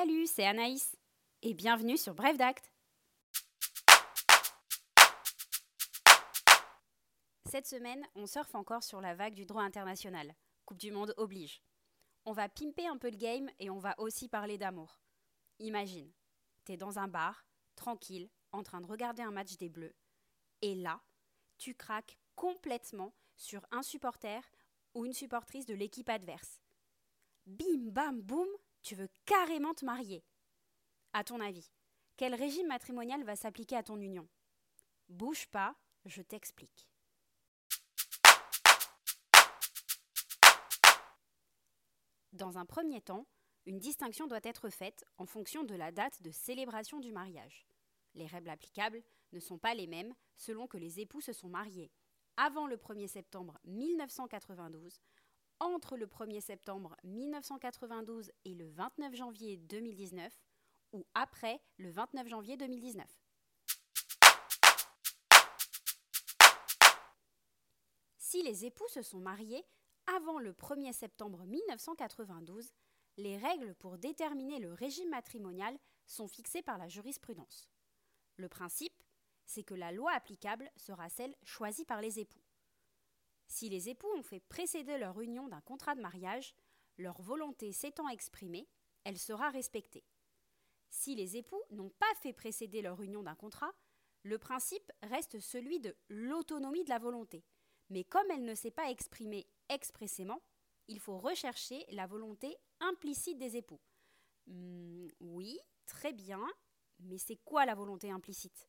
Salut, c'est Anaïs et bienvenue sur Bref d'Acte. Cette semaine, on surfe encore sur la vague du droit international. Coupe du Monde oblige. On va pimper un peu le game et on va aussi parler d'amour. Imagine, t'es dans un bar, tranquille, en train de regarder un match des Bleus, et là, tu craques complètement sur un supporter ou une supportrice de l'équipe adverse. Bim, bam, boum, tu veux carrément te marier. À ton avis, quel régime matrimonial va s'appliquer à ton union? Bouge pas, je t'explique. Dans un premier temps, une distinction doit être faite en fonction de la date de célébration du mariage. Les règles applicables ne sont pas les mêmes selon que les époux se sont mariés avant le 1er septembre 1992, entre le 1er septembre 1992 et le 29 janvier 2019, ou après le 29 janvier 2019. Si les époux se sont mariés avant le 1er septembre 1992, les règles pour déterminer le régime matrimonial sont fixées par la jurisprudence. Le principe, c'est que la loi applicable sera celle choisie par les époux. Si les époux ont fait précéder leur union d'un contrat de mariage, leur volonté s'étant exprimée, elle sera respectée. Si les époux n'ont pas fait précéder leur union d'un contrat, le principe reste celui de l'autonomie de la volonté. Mais comme elle ne s'est pas exprimée expressément, il faut rechercher la volonté implicite des époux. Hmm, oui, très bien, mais c'est quoi la volonté implicite?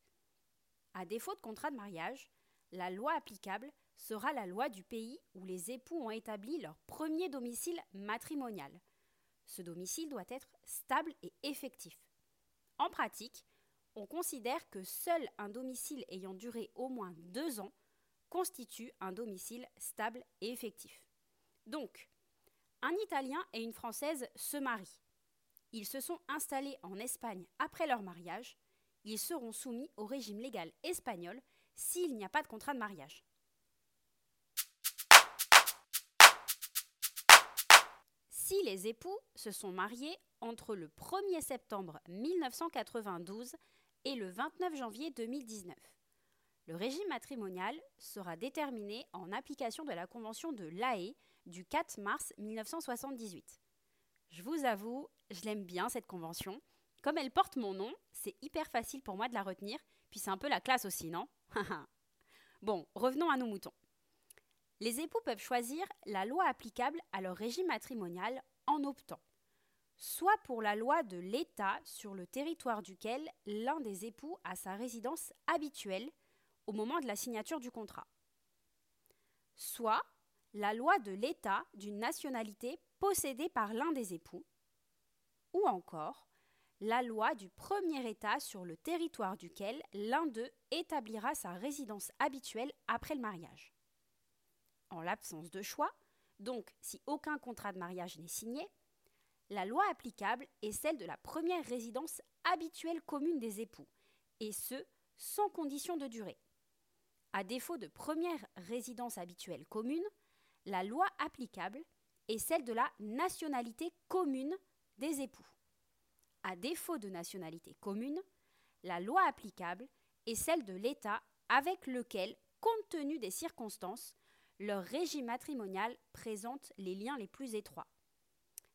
À défaut de contrat de mariage, la loi applicable sera la loi du pays où les époux ont établi leur premier domicile matrimonial. Ce domicile doit être stable et effectif. En pratique, on considère que seul un domicile ayant duré au moins deux ans constitue un domicile stable et effectif. Donc, un Italien et une Française se marient. Ils se sont installés en Espagne après leur mariage. Ils seront soumis au régime légal espagnol s'il n'y a pas de contrat de mariage. Les époux se sont mariés entre le 1er septembre 1992 et le 29 janvier 2019, le régime matrimonial sera déterminé en application de la Convention de l'AE du 4 mars 1978. Je vous avoue, je l'aime bien cette convention. Comme elle porte mon nom, c'est hyper facile pour moi de la retenir, puis c'est un peu la classe aussi, non? Bon, revenons à nos moutons. Les époux peuvent choisir la loi applicable à leur régime matrimonial en optant soit pour la loi de l'État sur le territoire duquel l'un des époux a sa résidence habituelle au moment de la signature du contrat, soit la loi de l'État d'une nationalité possédée par l'un des époux, ou encore la loi du premier État sur le territoire duquel l'un d'eux établira sa résidence habituelle après le mariage. En l'absence de choix, donc si aucun contrat de mariage n'est signé, la loi applicable est celle de la première résidence habituelle commune des époux, et ce, sans condition de durée. À défaut de première résidence habituelle commune, la loi applicable est celle de la nationalité commune des époux. À défaut de nationalité commune, la loi applicable est celle de l'État avec lequel, compte tenu des circonstances, leur régime matrimonial présente les liens les plus étroits.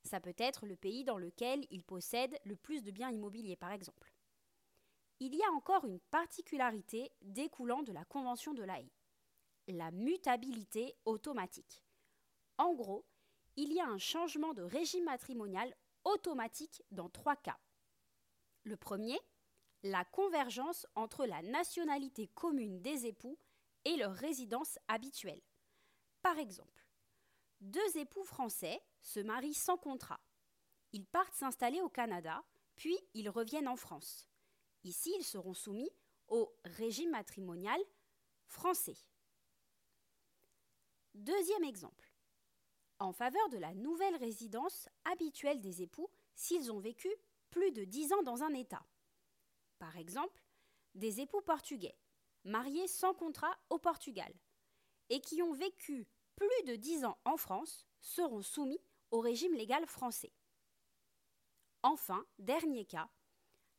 Ça peut être le pays dans lequel ils possèdent le plus de biens immobiliers, par exemple. Il y a encore une particularité découlant de la Convention de l'AE la mutabilité automatique. En gros, il y a un changement de régime matrimonial automatique dans trois cas. Le premier, la convergence entre la nationalité commune des époux et leur résidence habituelle. Par exemple, deux époux français se marient sans contrat. Ils partent s'installer au Canada, puis ils reviennent en France. Ici, ils seront soumis au régime matrimonial français. Deuxième exemple. En faveur de la nouvelle résidence habituelle des époux s'ils ont vécu plus de dix ans dans un État. Par exemple, des époux portugais, mariés sans contrat au Portugal, et qui ont vécu plus de dix ans en France, seront soumis au régime légal français. Enfin, dernier cas,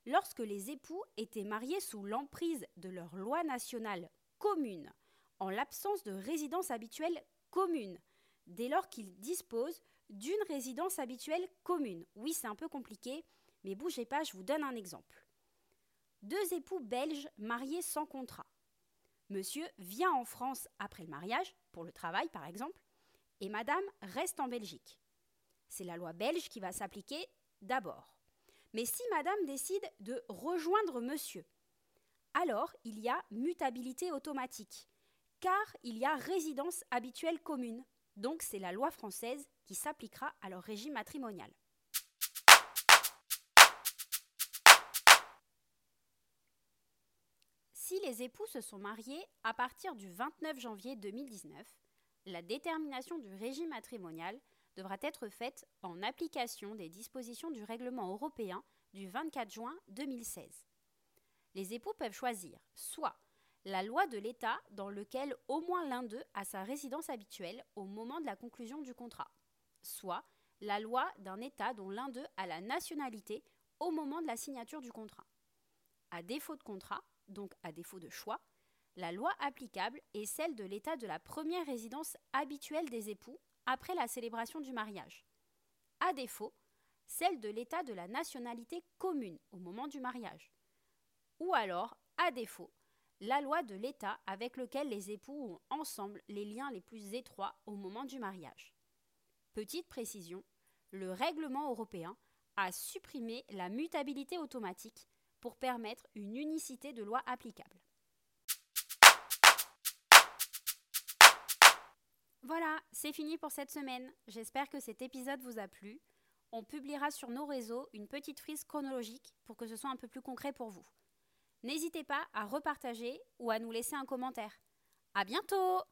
lorsque les époux étaient mariés sous l'emprise de leur loi nationale commune, en l'absence de résidence habituelle commune, dès lors qu'ils disposent d'une résidence habituelle commune. Oui, c'est un peu compliqué, mais bougez pas, je vous donne un exemple. Deux époux belges mariés sans contrat. Monsieur vient en France après le mariage, pour le travail par exemple, et madame reste en Belgique. C'est la loi belge qui va s'appliquer d'abord. Mais si madame décide de rejoindre monsieur, alors il y a mutabilité automatique, car il y a résidence habituelle commune. Donc c'est la loi française qui s'appliquera à leur régime matrimonial. Si les époux se sont mariés à partir du 29 janvier 2019, la détermination du régime matrimonial devra être faite en application des dispositions du règlement européen du 24 juin 2016. Les époux peuvent choisir soit la loi de l'État dans lequel au moins l'un d'eux a sa résidence habituelle au moment de la conclusion du contrat, soit la loi d'un État dont l'un d'eux a la nationalité au moment de la signature du contrat. À défaut de contrat, donc à défaut de choix, la loi applicable est celle de l'état de la première résidence habituelle des époux après la célébration du mariage. À défaut, celle de l'état de la nationalité commune au moment du mariage. Ou alors, à défaut, la loi de l'état avec lequel les époux ont ensemble les liens les plus étroits au moment du mariage. Petite précision, le règlement européen a supprimé la mutabilité automatique pour permettre une unicité de loi applicable. Voilà, c'est fini pour cette semaine. J'espère que cet épisode vous a plu. On publiera sur nos réseaux une petite frise chronologique pour que ce soit un peu plus concret pour vous. N'hésitez pas à repartager ou à nous laisser un commentaire. À bientôt!